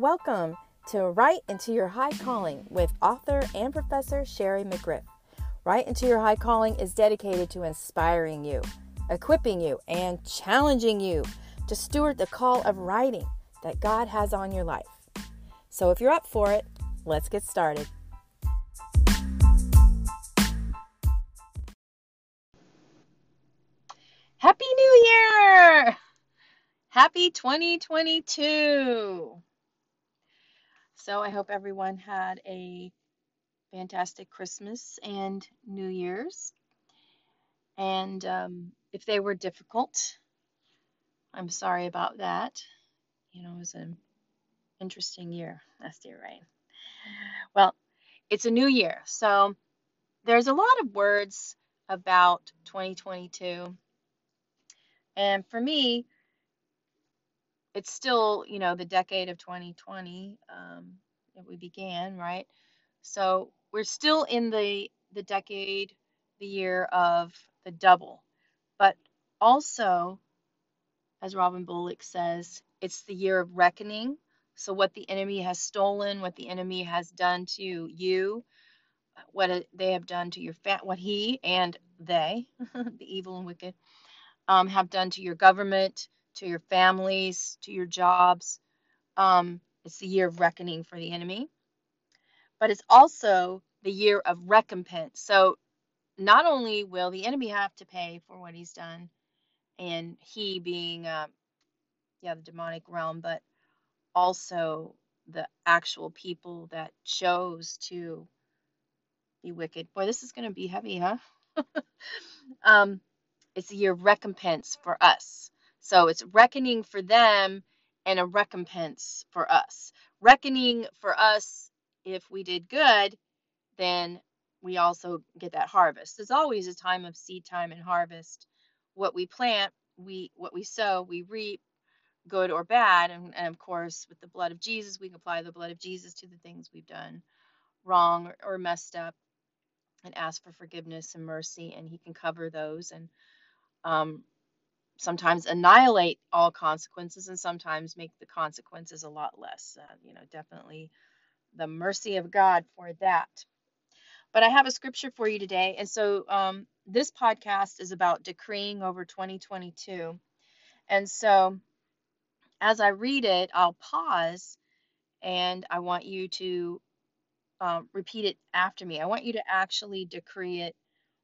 Welcome to Write Into Your High Calling with author and professor Sherry McGriff. Write Into Your High Calling is dedicated to inspiring you, equipping you, and challenging you to steward the call of writing that God has on your life. So if you're up for it, let's get started. Happy New Year! Happy 2022! So, I hope everyone had a fantastic Christmas and New Year's. And um, if they were difficult, I'm sorry about that. You know, it was an interesting year last year, right? Well, it's a new year. So, there's a lot of words about 2022. And for me, it's still, you know, the decade of 2020 um, that we began, right? So we're still in the the decade, the year of the double, but also, as Robin Bullock says, it's the year of reckoning. So what the enemy has stolen, what the enemy has done to you, what they have done to your fat, what he and they, the evil and wicked, um, have done to your government, to your families, to your jobs. Um, it's the year of reckoning for the enemy, but it's also the year of recompense. So not only will the enemy have to pay for what he's done, and he being, uh, yeah, the demonic realm, but also the actual people that chose to be wicked. Boy, this is going to be heavy, huh? um, it's a year of recompense for us. So it's reckoning for them and a recompense for us. Reckoning for us, if we did good, then we also get that harvest. There's always a time of seed time and harvest. What we plant, we what we sow, we reap, good or bad. And, and of course, with the blood of Jesus, we can apply the blood of Jesus to the things we've done wrong or, or messed up and ask for forgiveness and mercy, and He can cover those. And um, sometimes annihilate all consequences and sometimes make the consequences a lot less. Uh, you know, definitely the mercy of God for that. But I have a scripture for you today. And so um, this podcast is about decreeing over 2022. And so as I read it, I'll pause and I want you to um, repeat it after me. I want you to actually decree it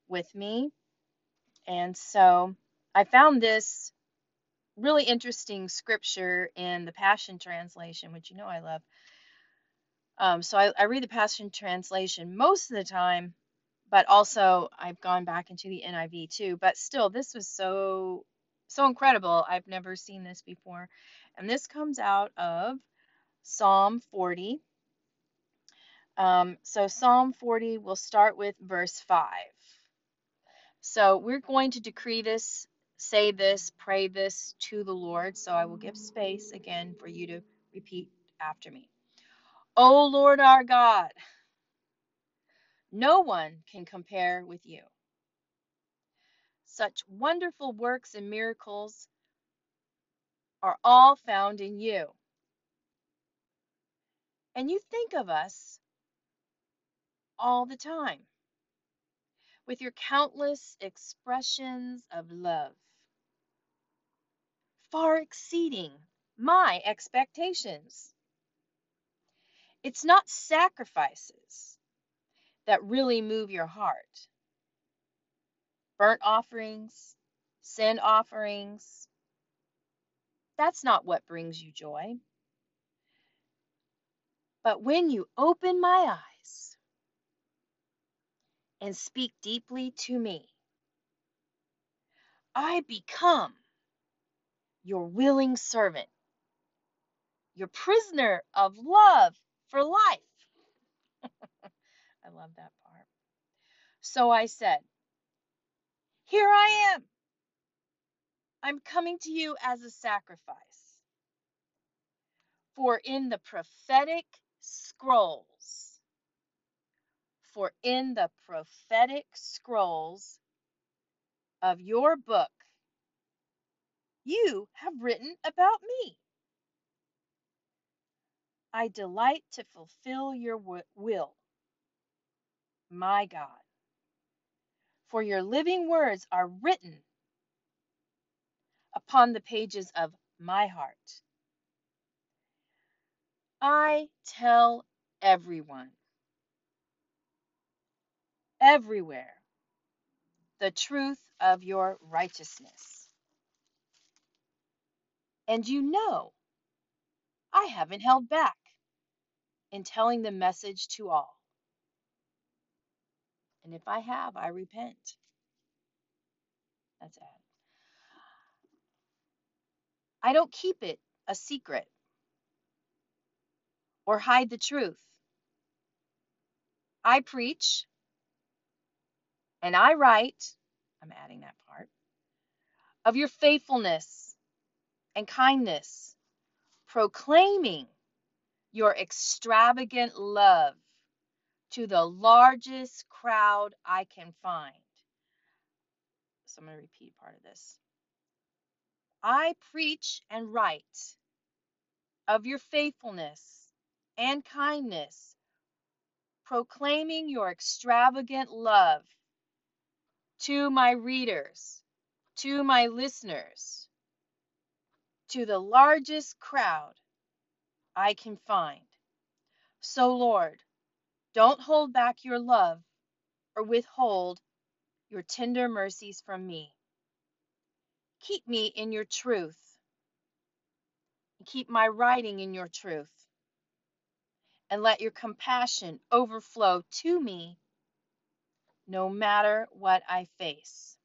with me. And so I found this really interesting scripture in the Passion Translation, which you know I love. Um, so I, I read the Passion Translation most of the time, but also I've gone back into the NIV too. But still, this was so so incredible. I've never seen this before, and this comes out of Psalm 40. Um, so Psalm 40, we'll start with verse 5. So we're going to decree this, say this, pray this to the Lord. So I will give space again for you to repeat after me. O Lord our God, no one can compare with you. Such wonderful works and miracles are all found in you. And you think of us all the time with your countless expressions of love, far exceeding my expectations. It's not sacrifices that really move your heart. Burnt offerings, sin offerings, that's not what brings you joy. But when you open my eyes, and speak deeply to me. I become your willing servant, your prisoner of love for life. I love that part. So I said, Here I am. I'm coming to you as a sacrifice. For in the prophetic scrolls, for in the prophetic scrolls of your book, you have written about me. I delight to fulfill your will, my God. For your living words are written upon the pages of my heart. I tell everyone, everywhere, the truth of your righteousness. And you know I haven't held back in telling the message to all. And if I have, I repent. That's it. I don't keep it a secret or hide the truth. I preach and I write, I'm adding that part, of your faithfulness and kindness, proclaiming your extravagant love to the largest crowd I can find. So I'm going to repeat part of this. I preach and write of your faithfulness and kindness, proclaiming your extravagant love to my readers, to my listeners, to the largest crowd I can find. So, Lord, don't hold back your love or withhold your tender mercies from me. Keep me in your truth. Keep my writing in your truth. And let your compassion overflow to me no matter what I face.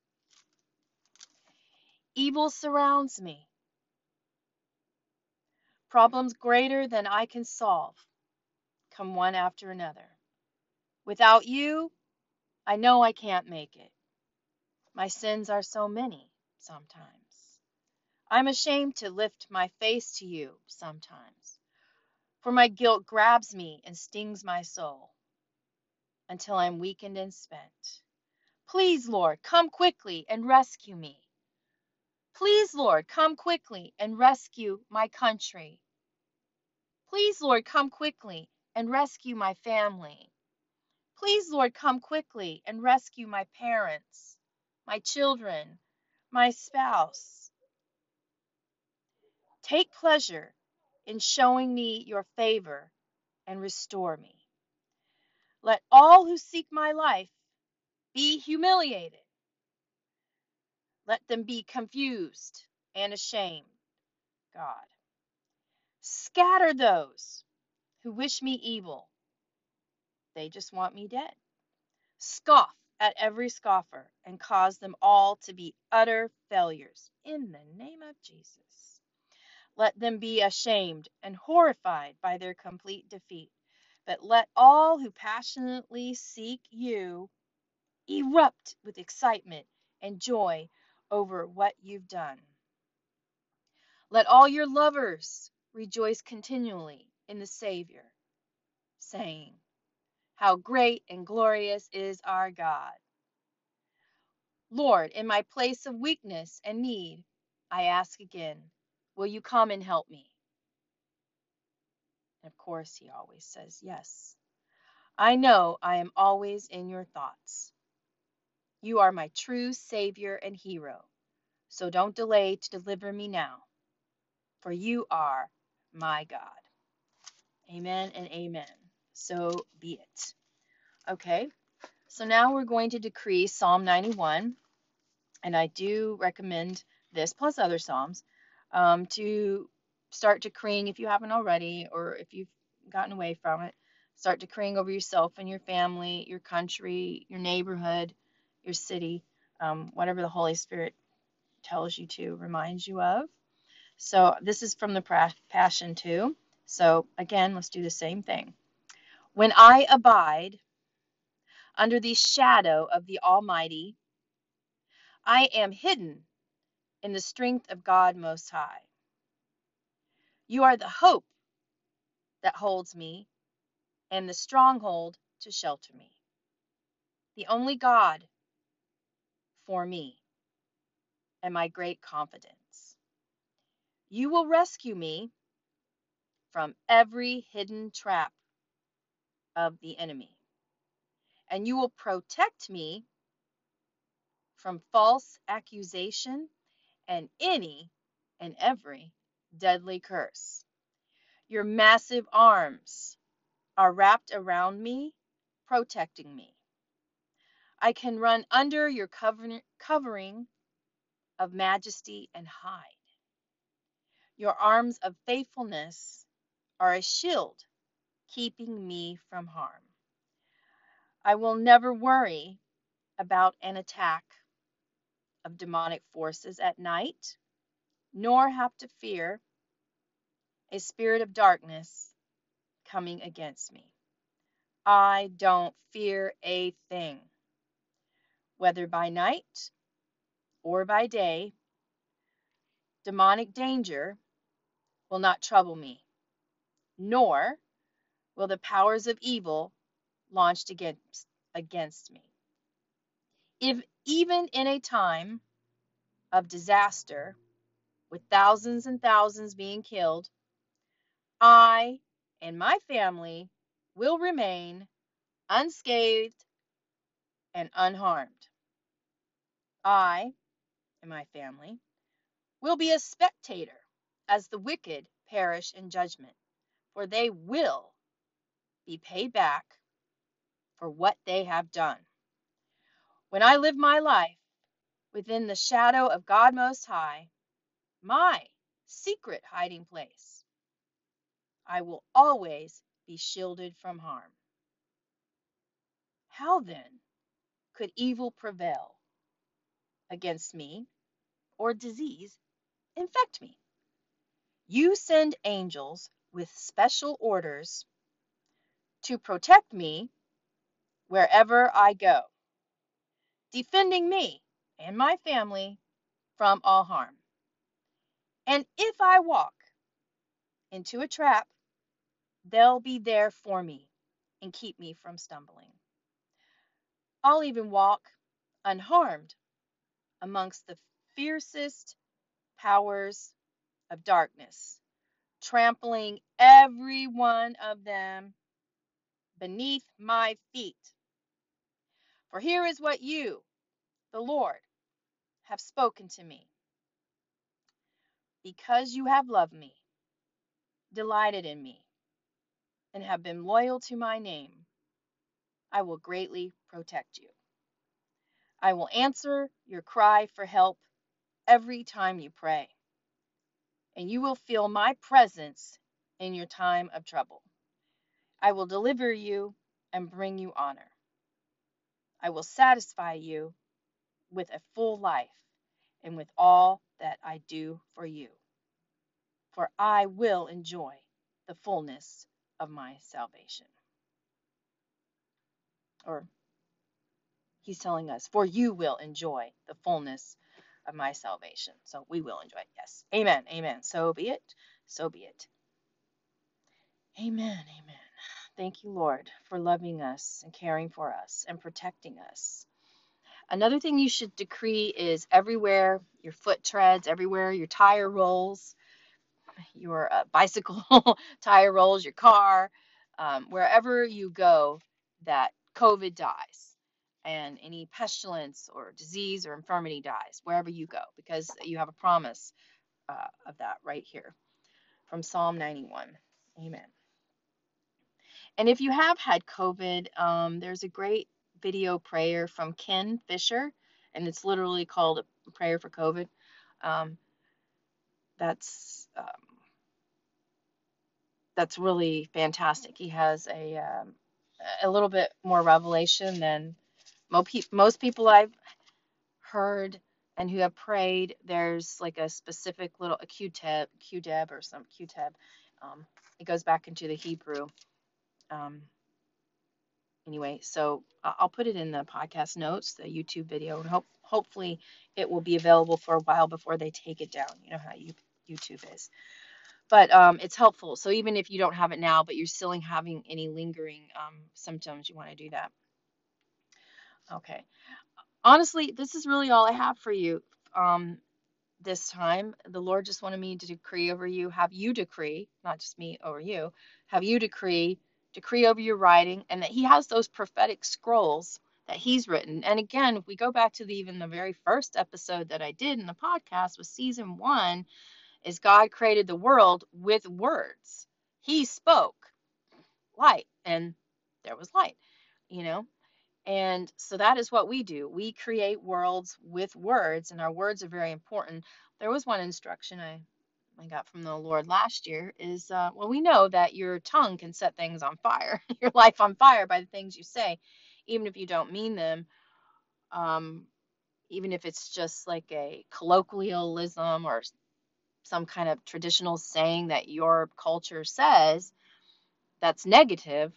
Evil surrounds me. Problems greater than I can solve come one after another. Without you, I know I can't make it. My sins are so many sometimes. I'm ashamed to lift my face to you sometimes, for my guilt grabs me and stings my soul until I'm weakened and spent. Please, Lord, come quickly and rescue me. Please, Lord, come quickly and rescue my country. Please, Lord, come quickly and rescue my family. Please, Lord, come quickly and rescue my parents, my children, my spouse. Take pleasure in showing me your favor and restore me. Let all who seek my life be humiliated. Let them be confused and ashamed. God. Scatter those who wish me evil. They just want me dead. Scoff at every scoffer and cause them all to be utter failures in the name of Jesus. Let them be ashamed and horrified by their complete defeat. But let all who passionately seek you erupt with excitement and joy over what you've done. Let all your lovers rejoice continually in the Savior, saying, How great and glorious is our God! Lord, in my place of weakness and need, I ask again, Will you come and help me? And of course, he always says yes. I know I am always in your thoughts. You are my true Savior and hero, so don't delay to deliver me now, for you are my God. Amen and amen. So be it. Okay, so now we're going to decree Psalm 91, and I do recommend this plus other Psalms um, to start decreeing if you haven't already, or if you've gotten away from it. Start decreeing over yourself and your family, your country, your neighborhood, your city, um, whatever the Holy Spirit tells you to, reminds you of. So this is from the Passion too. So again, let's do the same thing. When I abide under the shadow of the Almighty, I am hidden in the strength of God Most High. You are the hope that holds me and the stronghold to shelter me. The only God for me and my great confidence. You will rescue me from every hidden trap of the enemy. And you will protect me from false accusation and any and every deadly curse. Your massive arms are wrapped around me, protecting me. I can run under your covering of majesty and hide. Your arms of faithfulness are a shield keeping me from harm. I will never worry about an attack of demonic forces at night, nor have to fear a spirit of darkness coming against me. I don't fear a thing, whether by night or by day. Demonic danger will not trouble me, nor will the powers of evil launched against, against me. If even in a time of disaster, with thousands and thousands being killed, I and my family will remain unscathed and unharmed. I and my family will be a spectator as the wicked perish in judgment, for they will be paid back for what they have done. When I live my life within the shadow of God Most High, my secret hiding place, I will always be shielded from harm. How then could evil prevail against me or disease infect me? You send angels with special orders to protect me wherever I go, defending me and my family from all harm. And if I walk into a trap, they'll be there for me and keep me from stumbling. I'll even walk unharmed amongst the fiercest powers of darkness, trampling every one of them beneath my feet. For here is what you, the Lord, have spoken to me. Because you have loved me, delighted in me, and have been loyal to my name, I will greatly protect you. I will answer your cry for help every time you pray, and you will feel my presence in your time of trouble. I will deliver you and bring you honor. I will satisfy you with a full life and with all that I do for you. For I will enjoy the fullness of my salvation. Or he's telling us, for you will enjoy the fullness of my salvation. So we will enjoy it. Yes. Amen. Amen. So be it. So be it. Amen. Amen. Thank you, Lord, for loving us and caring for us and protecting us. Another thing you should decree is everywhere your foot treads, everywhere your tire rolls, your uh, bicycle tire rolls, your car, um, wherever you go, that COVID dies and any pestilence or disease or infirmity dies wherever you go because you have a promise uh, of that right here from Psalm 91. Amen. And if you have had COVID, um, there's a great video prayer from Ken Fisher, and it's literally called a prayer for COVID. Um, that's um, that's really fantastic. He has a um, a little bit more revelation than most people I've heard and who have prayed. There's like a specific little a Q-tip, Q-deb or some Q-teb. Um, it goes back into the Hebrew. Um, anyway, so I'll put it in the podcast notes, the YouTube video, and hope hopefully it will be available for a while before they take it down. You know how you, YouTube is. But um, it's helpful. So even if you don't have it now, but you're still having any lingering um, symptoms, you want to do that. Okay. Honestly, this is really all I have for you um, this time. The Lord just wanted me to decree over you, have you decree, not just me over you, have you decree, decree over your writing, and that He has those prophetic scrolls that He's written. And again, if we go back to the, even the very first episode that I did in the podcast was season one, is God created the world with words. He spoke light, and there was light, you know. And so that is what we do. We create worlds with words, and our words are very important. There was one instruction I, I got from the Lord last year is uh, well, we know that your tongue can set things on fire, your life on fire by the things you say, even if you don't mean them. Um, even if it's just like a colloquialism or some kind of traditional saying that your culture says that's negative,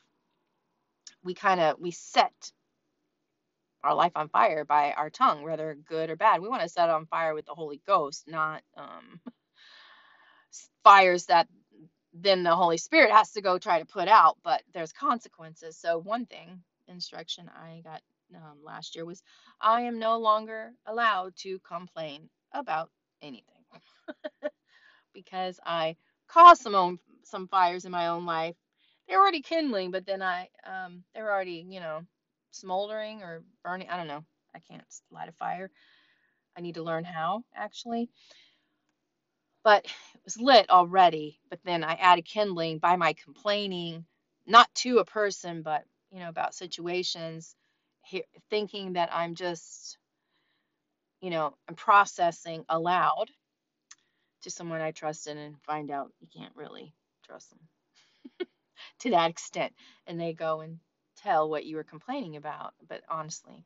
we kind of we set our life on fire by our tongue, whether good or bad. We want to set it on fire with the Holy Ghost, not um, fires that then the Holy Spirit has to go try to put out, but there's consequences. So, one thing, instruction I got um, last year was I am no longer allowed to complain about anything because I caused some own some fires in my own life. They were already kindling, but then I um, they were already, you know, smoldering or burning. I don't know. I can't light a fire. I need to learn how actually. But it was lit already. But then I added kindling by my complaining, not to a person, but you know about situations, thinking that I'm just, you know, I'm processing aloud to someone I trusted and find out you can't really trust them to that extent. And they go and tell what you were complaining about, but honestly.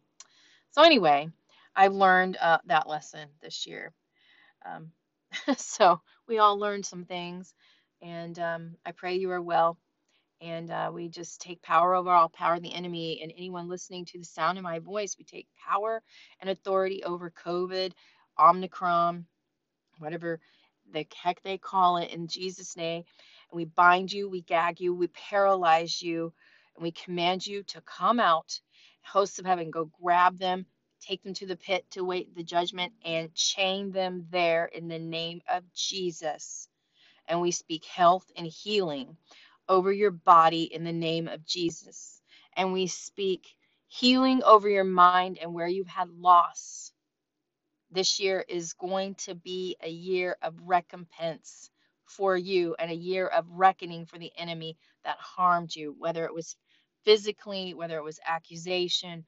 So, anyway, I learned uh, that lesson this year. Um, so, we all learned some things, and um, I pray you are well. And uh, we just take power over all power of the enemy. And anyone listening to the sound of my voice, we take power and authority over COVID, Omicron, whatever the heck they call it, in Jesus' name. And we bind you, we gag you, we paralyze you and we command you to come out. Hosts of heaven, go grab them, take them to the pit to wait the judgment, and chain them there in the name of Jesus. And we speak health and healing over your body in the name of Jesus. And we speak healing over your mind and where you've had loss. This year is going to be a year of recompense for you and a year of reckoning for the enemy that harmed you, whether it was physically, whether it was accusation,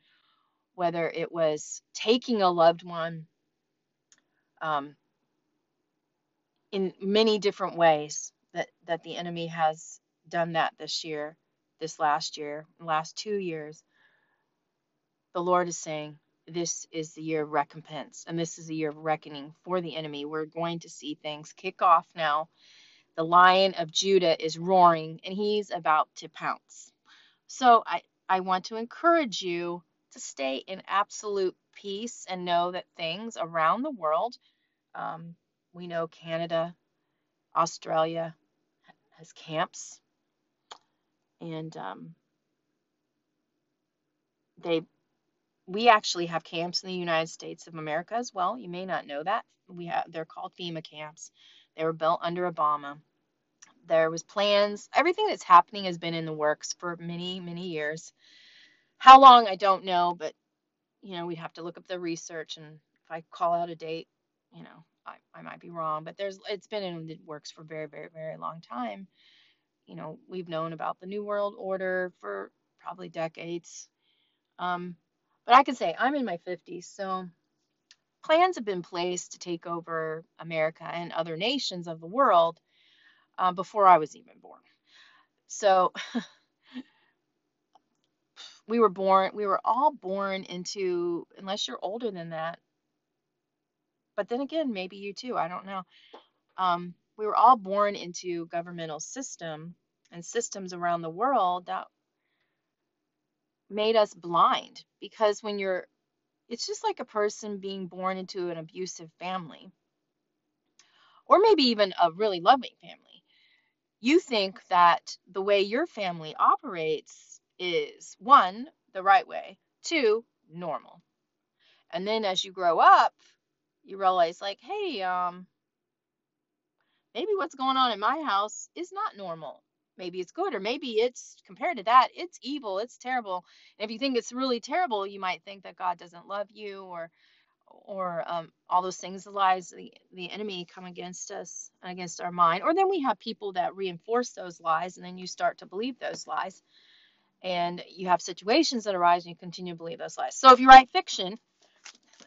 whether it was taking a loved one um, in many different ways that, that the enemy has done that this year, this last year, last two years. The Lord is saying, this is the year of recompense and this is the year of reckoning for the enemy. We're going to see things kick off now. The lion of Judah is roaring and he's about to pounce. So I, I want to encourage you to stay in absolute peace and know that things around the world, um, we know Canada, Australia has camps, and um, they we actually have camps in the United States of America as well. You may not know that. We have they're called FEMA camps. They were built under Obama there was plans. Everything that's happening has been in the works for many many years. How long i don't know but you know we'd have to look up the research and if i call out a date you know i, I might be wrong but there's it's been in the works for very very very long time. You know we've known about the new world order for probably decades. Um, but i can say i'm in my 50s so plans have been placed to take over america and other nations of the world uh, before I was even born. So we were born, we were all born into, unless you're older than that, but then again, maybe you too, I don't know. Um, we were all born into governmental system and systems around the world that made us blind because when you're it's just like a person being born into an abusive family or maybe even a really loving family you think that the way your family operates is one, the right way, two, normal. And then as you grow up, you realize like, hey, um, maybe what's going on in my house is not normal. Maybe it's good, or maybe it's compared to that, it's evil, it's terrible. And if you think it's really terrible, you might think that God doesn't love you, or or um, all those things, the lies, the, the enemy come against us against our mind. Or then we have people that reinforce those lies, and then you start to believe those lies. And you have situations that arise, and you continue to believe those lies. So if you write fiction,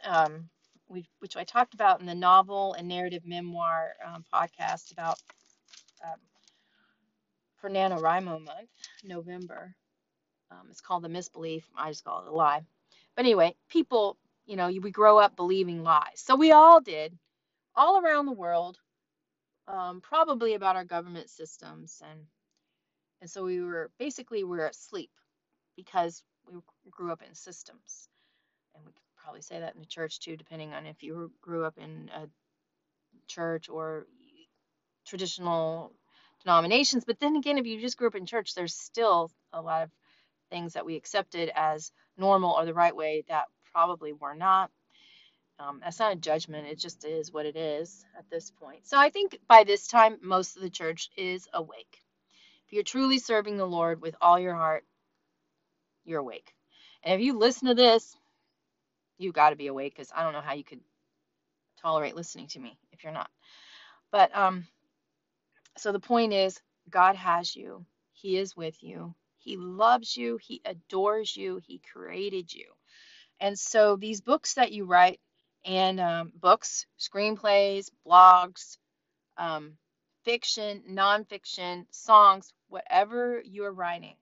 um, we, which I talked about in the novel and narrative memoir um, podcast about um, for NaNoWriMo month, November. Um, it's called The Misbelief. I just call it a lie. But anyway, people, you know, we grow up believing lies. So we all did, all around the world, um, probably about our government systems. And, and so we were basically we are asleep because we grew up in systems. And we could probably say that in the church too, depending on if you grew up in a church or traditional denominations. But then again, if you just grew up in church, there's still a lot of things that we accepted as normal or the right way that probably were not. Um, that's not a judgment, it just is what it is at this point. So I think by this time, most of the church is awake. If you're truly serving the Lord with all your heart, you're awake. And if you listen to this, you've got to be awake because I don't know how you could tolerate listening to me if you're not. But um, so the point is, God has you, He is with you, He loves you, He adores you, He created you. And so these books that you write, and um, books, screenplays, blogs, um, fiction, nonfiction, songs, whatever you are writing,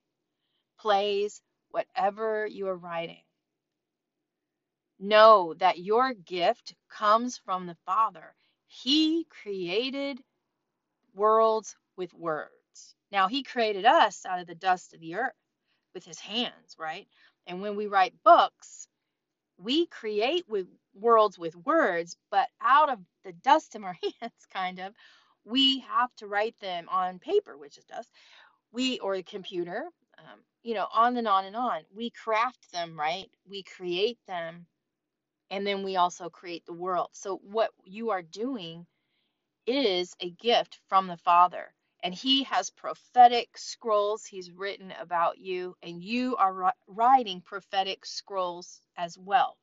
plays, whatever you are writing, know that your gift comes from the Father. He created worlds with words. Now, He created us out of the dust of the earth with His hands, right? And when we write books, we create with worlds with words, but out of the dust in our hands, kind of, we have to write them on paper, which is dust, we or a computer, um, you know, on and on and on. We craft them, right? We create them, and then we also create the world. So what you are doing is a gift from the Father. And he has prophetic scrolls he's written about you, and you are writing prophetic scrolls as well.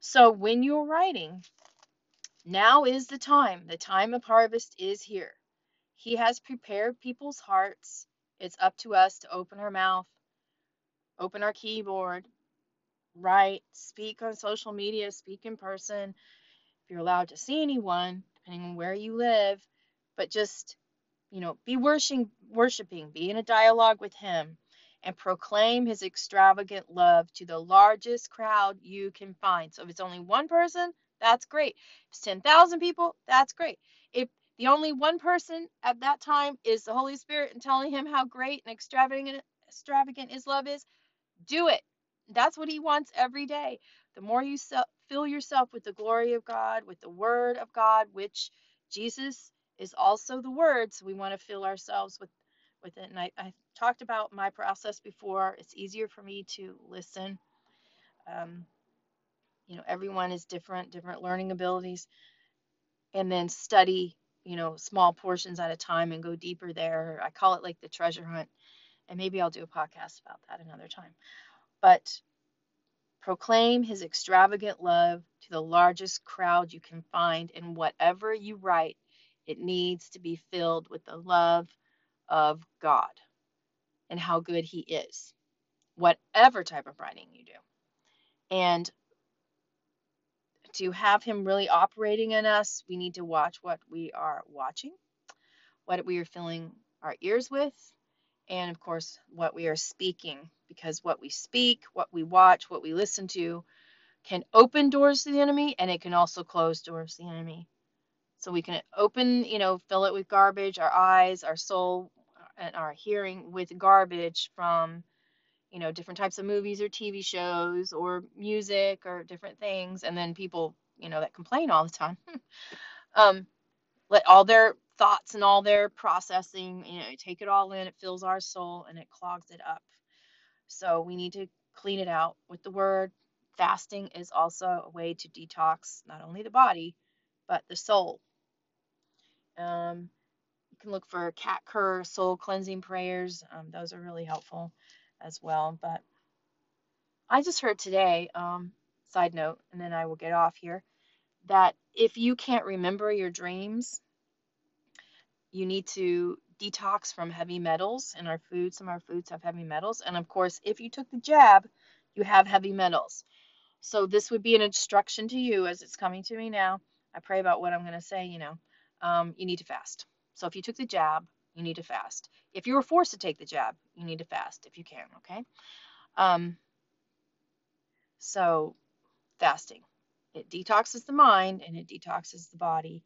So when you're writing, now is the time. The time of harvest is here. He has prepared people's hearts. It's up to us to open our mouth, open our keyboard, write, speak on social media, speak in person. If you're allowed to see anyone, depending on where you live, but just, you know, be worshiping, worshiping, be in a dialogue with Him, and proclaim His extravagant love to the largest crowd you can find. So if it's only one person, that's great. If it's 10,000 people, that's great. If the only one person at that time is the Holy Spirit and telling him how great and extravagant extravagant his love is, do it. That's what he wants every day. The more you fill yourself with the glory of God, with the word of God, which Jesus is also the word, so we want to fill ourselves with with it. And I, I talked about my process before. It's easier for me to listen. Um, you know, everyone is different, different learning abilities, and then study, you know, small portions at a time and go deeper there. I call it like the treasure hunt, and maybe I'll do a podcast about that another time. But Proclaim his extravagant love to the largest crowd you can find, and whatever you write, it needs to be filled with the love of God and how good he is, whatever type of writing you do. And to have him really operating in us, we need to watch what we are watching, what we are filling our ears with, and of course, what we are speaking, because what we speak, what we watch, what we listen to can open doors to the enemy and it can also close doors to the enemy. So we can open, you know, fill it with garbage, our eyes, our soul, and our hearing with garbage from, you know, different types of movies or TV shows or music or different things. And then people, you know, that complain all the time. um, let all their thoughts and all their processing, you know, take it all in, it fills our soul and it clogs it up. So we need to clean it out with the word, fasting is also a way to detox not only the body, but the soul. Um, you can look for Kat Kerr soul cleansing prayers. Um, those are really helpful as well. But I just heard today, um, side note, and then I will get off here, that if you can't remember your dreams, you need to detox from heavy metals in our food. Some of our foods have heavy metals. And of course, if you took the jab, you have heavy metals. So this would be an instruction to you as it's coming to me now. I pray about what I'm going to say, you know. Um, you need to fast. So if you took the jab, you need to fast. If you were forced to take the jab, you need to fast if you can, okay? Um, so fasting. It detoxes the mind and it detoxes the body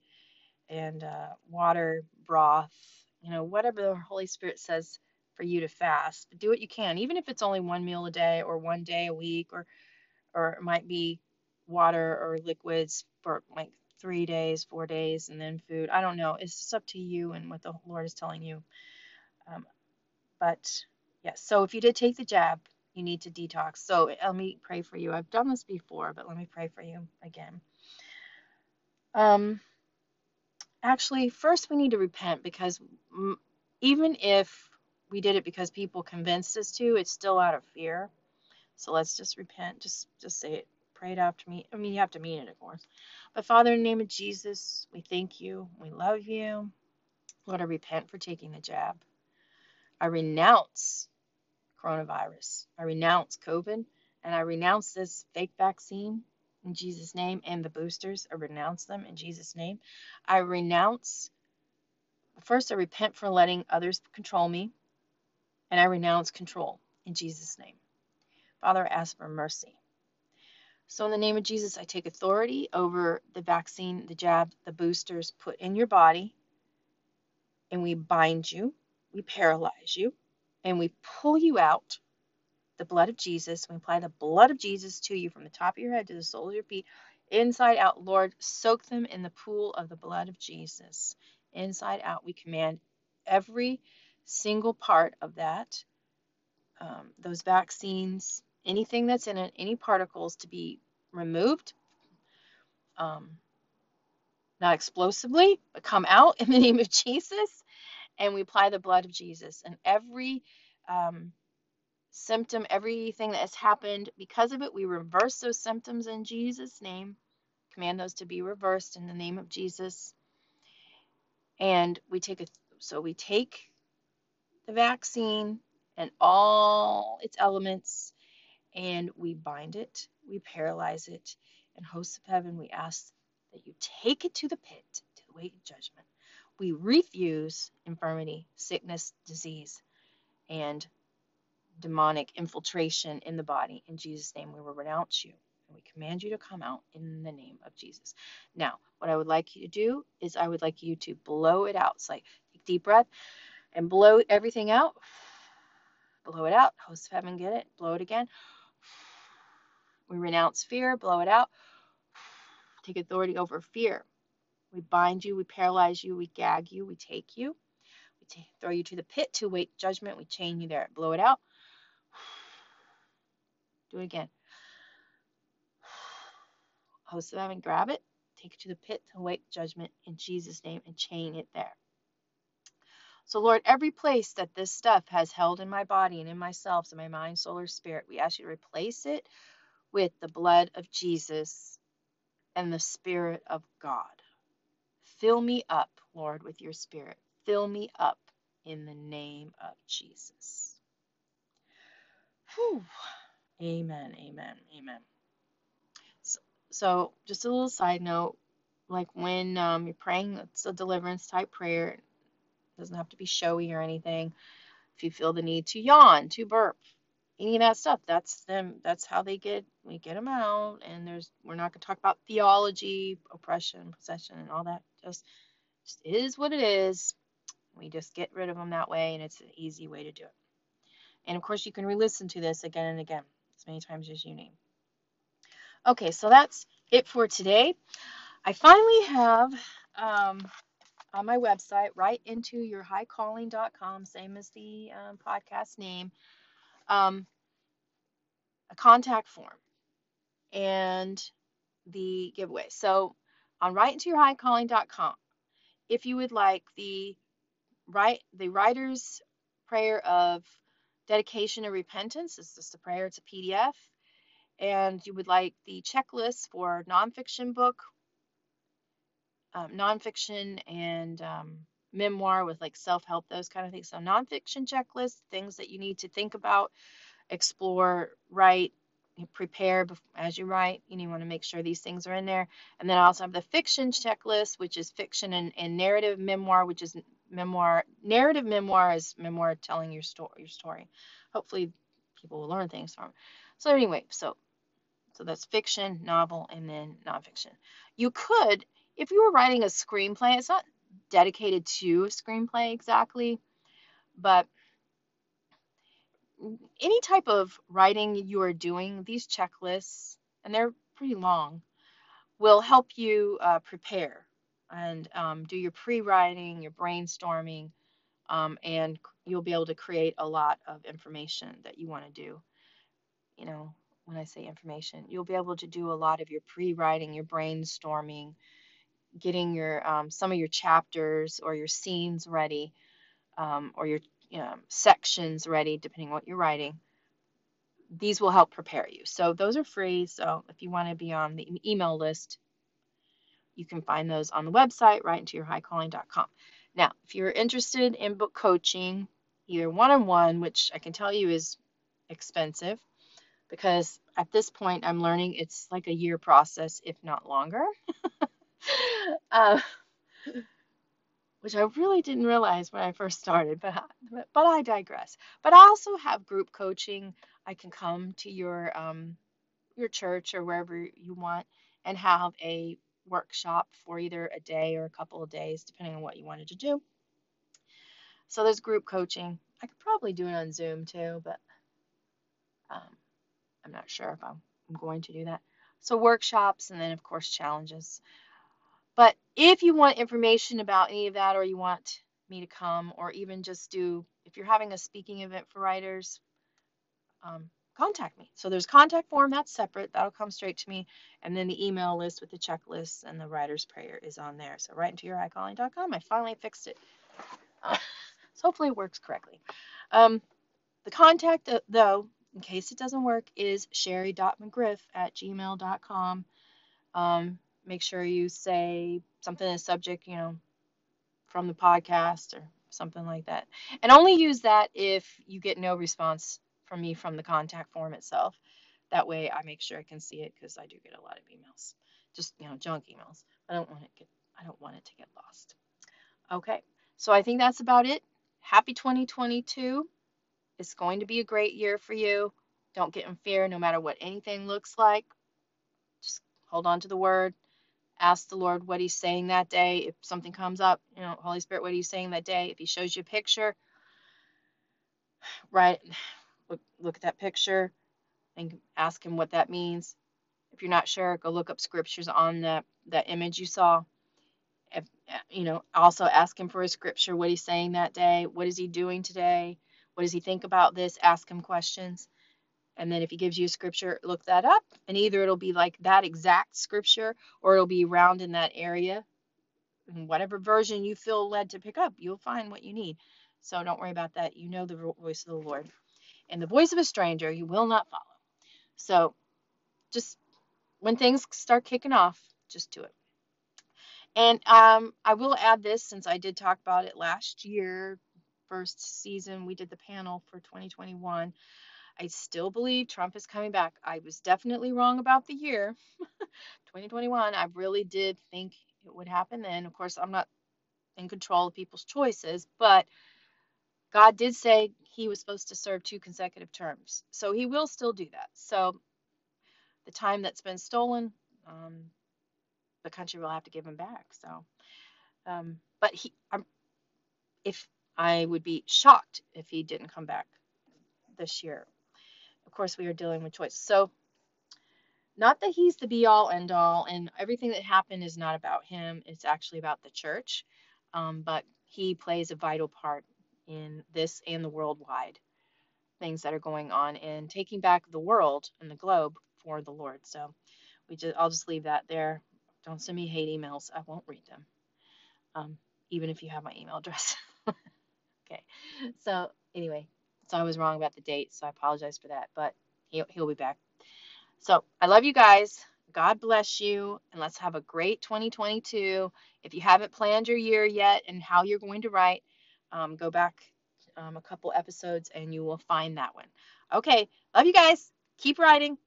and uh, water, broth, you know, whatever the Holy Spirit says for you to fast. Do what you can, even if it's only one meal a day or one day a week, or or it might be water or liquids for like three days, four days, and then food. I don't know. It's up to you and what the Lord is telling you. Um, but yes, yeah, so if you did take the jab, you need to detox. So let me pray for you. I've done this before, but let me pray for you again. Um, actually, first we need to repent because even if we did it because people convinced us to, it's still out of fear. So let's just repent. Just just say it. Pray it after me. I mean, you have to mean it, of course. But Father, in the name of Jesus, we thank you. We love you. Lord, I repent for taking the jab. I renounce coronavirus. I renounce COVID and I renounce this fake vaccine in Jesus' name and the boosters. I renounce them in Jesus' name. I renounce, first, I repent for letting others control me and I renounce control in Jesus' name. Father, I ask for mercy. So, in the name of Jesus, I take authority over the vaccine, the jab, the boosters put in your body, and we bind you, we paralyze you, and we pull you out. The blood of Jesus, we apply the blood of Jesus to you from the top of your head to the sole of your feet, inside out. Lord, soak them in the pool of the blood of Jesus. Inside out, we command every single part of that, um, those vaccines, anything that's in it, any particles to be removed, um, not explosively, but come out in the name of Jesus. And we apply the blood of Jesus. And every um, symptom, everything that has happened because of it, we reverse those symptoms in Jesus' name. Command those to be reversed in the name of Jesus. And we take a so we take the vaccine and all its elements and we bind it, we paralyze it, and hosts of heaven, we ask that you take it to the pit, to the weight of judgment. We refuse infirmity, sickness, disease, and demonic infiltration in the body. In Jesus' name, we will renounce you and we command you to come out in the name of Jesus. Now, what I would like you to do is I would like you to blow it out. It's like take deep breath and blow everything out. Blow it out. Host of heaven, get it. Blow it again. We renounce fear, blow it out. Take authority over fear. We bind you, we paralyze you, we gag you, we take you. We take, throw you to the pit to wait judgment. We chain you there. Blow it out. Do it again. Host of heaven, grab it, take it to the pit to wait judgment in Jesus' name and chain it there. So, Lord, every place that this stuff has held in my body and in myself, in my mind, soul, or spirit, we ask you to replace it with the blood of Jesus and the Spirit of God. Fill me up, Lord, with your Spirit. Fill me up in the name of Jesus. Whew. Amen, amen, amen. So, so, just a little side note like when um, you're praying, it's a deliverance type prayer. It doesn't have to be showy or anything. If you feel the need to yawn, to burp, any of that stuff. That's them. That's how they get. We get them out, and there's. We're not going to talk about theology, oppression, possession, and all that. Just, just is what it is. We just get rid of them that way, and it's an easy way to do it. And of course, you can re-listen to this again and again, as many times as you need. Okay, so that's it for today. I finally have um, on my website, write into your highcalling.com, same as the um, podcast name um, a contact form. and the giveaway. So on writeintoyourhighcalling.com, if you would like the write the writer's prayer of dedication and repentance, it's just a prayer, it's a PDF, and you would like the checklist for nonfiction book, um, nonfiction and um, memoir with like self-help, those kind of things. So nonfiction checklist, things that you need to think about, explore, write, prepare as you write. You, you want to make sure these things are in there. And then I also have the fiction checklist, which is fiction and, and narrative memoir, which is memoir. Narrative memoir is memoir telling your story. Your story. Hopefully, people will learn things from. It. So anyway, so so that's fiction, novel, and then nonfiction. You could, if you were writing a screenplay, it's not dedicated to a screenplay exactly, but any type of writing you are doing, these checklists, and they're pretty long, will help you uh, prepare and um, do your pre-writing, your brainstorming, um, and you'll be able to create a lot of information that you want to do. You know, when I say information, you'll be able to do a lot of your pre-writing, your brainstorming, getting your um, some of your chapters or your scenes ready, um, or your um, sections ready, depending on what you're writing. These will help prepare you. So those are free. So if you want to be on the email list, you can find those on the website, writeintoyourhighcalling.com. Now, if you're interested in book coaching, either one-on-one, which I can tell you is expensive, because at this point I'm learning it's like a year process, if not longer. uh, which I really didn't realize when I first started, but but I digress. But I also have group coaching. I can come to your um, your church or wherever you want and have a workshop for either a day or a couple of days, depending on what you wanted to do. So there's group coaching. I could probably do it on Zoom too, but um, I'm not sure if I'm, I'm going to do that. So workshops and then of course challenges. But if you want information about any of that or you want me to come or even just do, if you're having a speaking event for writers, um, contact me. So there's contact form that's separate. That'll come straight to me. And then the email list with the checklist and the writer's prayer is on there. So write into yourhighcalling.com. I finally fixed it. Uh, so hopefully it works correctly. Um, the contact, uh, though, in case it doesn't work, is sherry.mcgriff at gmail.com. Um, make sure you say something in the subject, you know, from the podcast or something like that. And only use that if you get no response from me from the contact form itself. That way I make sure I can see it because I do get a lot of emails. Just, you know, junk emails. I don't want it get I don't want it to get lost. Okay. So I think that's about it. Happy 2022. It's going to be a great year for you. Don't get in fear no matter what anything looks like. Just hold on to the word ask the Lord what He's saying that day. If something comes up, you know, Holy Spirit, what are you saying that day? If He shows you a picture, right, look, look at that picture and ask Him what that means. If you're not sure, go look up scriptures on the that image you saw. If, you know, also ask Him for a scripture, what He's saying that day. What is He doing today? What does He think about this? Ask Him questions. And then if he gives you a scripture, look that up. And either it'll be like that exact scripture or it'll be around in that area. And whatever version you feel led to pick up, you'll find what you need. So don't worry about that. You know the voice of the Lord. And the voice of a stranger you will not follow. So just when things start kicking off, just do it. And um, I will add this since I did talk about it last year, first season, we did the panel for 2021. I still believe Trump is coming back. I was definitely wrong about the year 2021. I really did think it would happen then. Of course, I'm not in control of people's choices, but God did say he was supposed to serve two consecutive terms. So he will still do that. So the time that's been stolen, um, the country will have to give him back. So, um, but he, I'm, if I would be shocked if he didn't come back this year of course, we are dealing with choice. So, not that he's the be all end all, and everything that happened is not about him, it's actually about the church. Um, but he plays a vital part in this and the worldwide things that are going on in taking back the world and the globe for the Lord. So we just I'll just leave that there. Don't send me hate emails. I won't read them. Um, even if you have my email address. okay. So anyway, so I was wrong about the date, so I apologize for that. But he'll he'll be back. So I love you guys. God bless you, and let's have a great 2022. If you haven't planned your year yet and how you're going to write, um, go back um, a couple episodes and you will find that one. Okay, love you guys. Keep writing.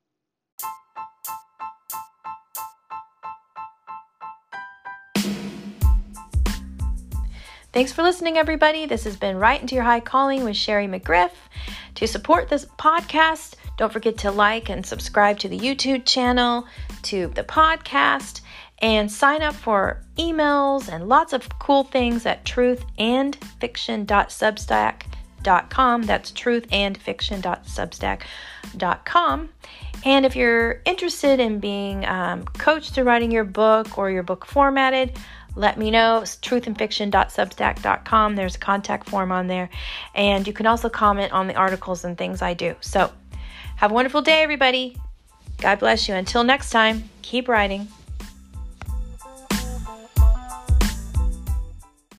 Thanks for listening, everybody. This has been Write into Your High Calling with Sherry McGriff. To support this podcast, don't forget to like and subscribe to the YouTube channel, to the podcast, and sign up for emails and lots of cool things at truthandfiction.substack.com. That's truthandfiction.substack.com. And if you're interested in being um, coached to writing your book or your book formatted, let me know. It's truthandfiction.substack.com. There's a contact form on there. And you can also comment on the articles and things I do. So have a wonderful day, everybody. God bless you. Until next time, keep writing.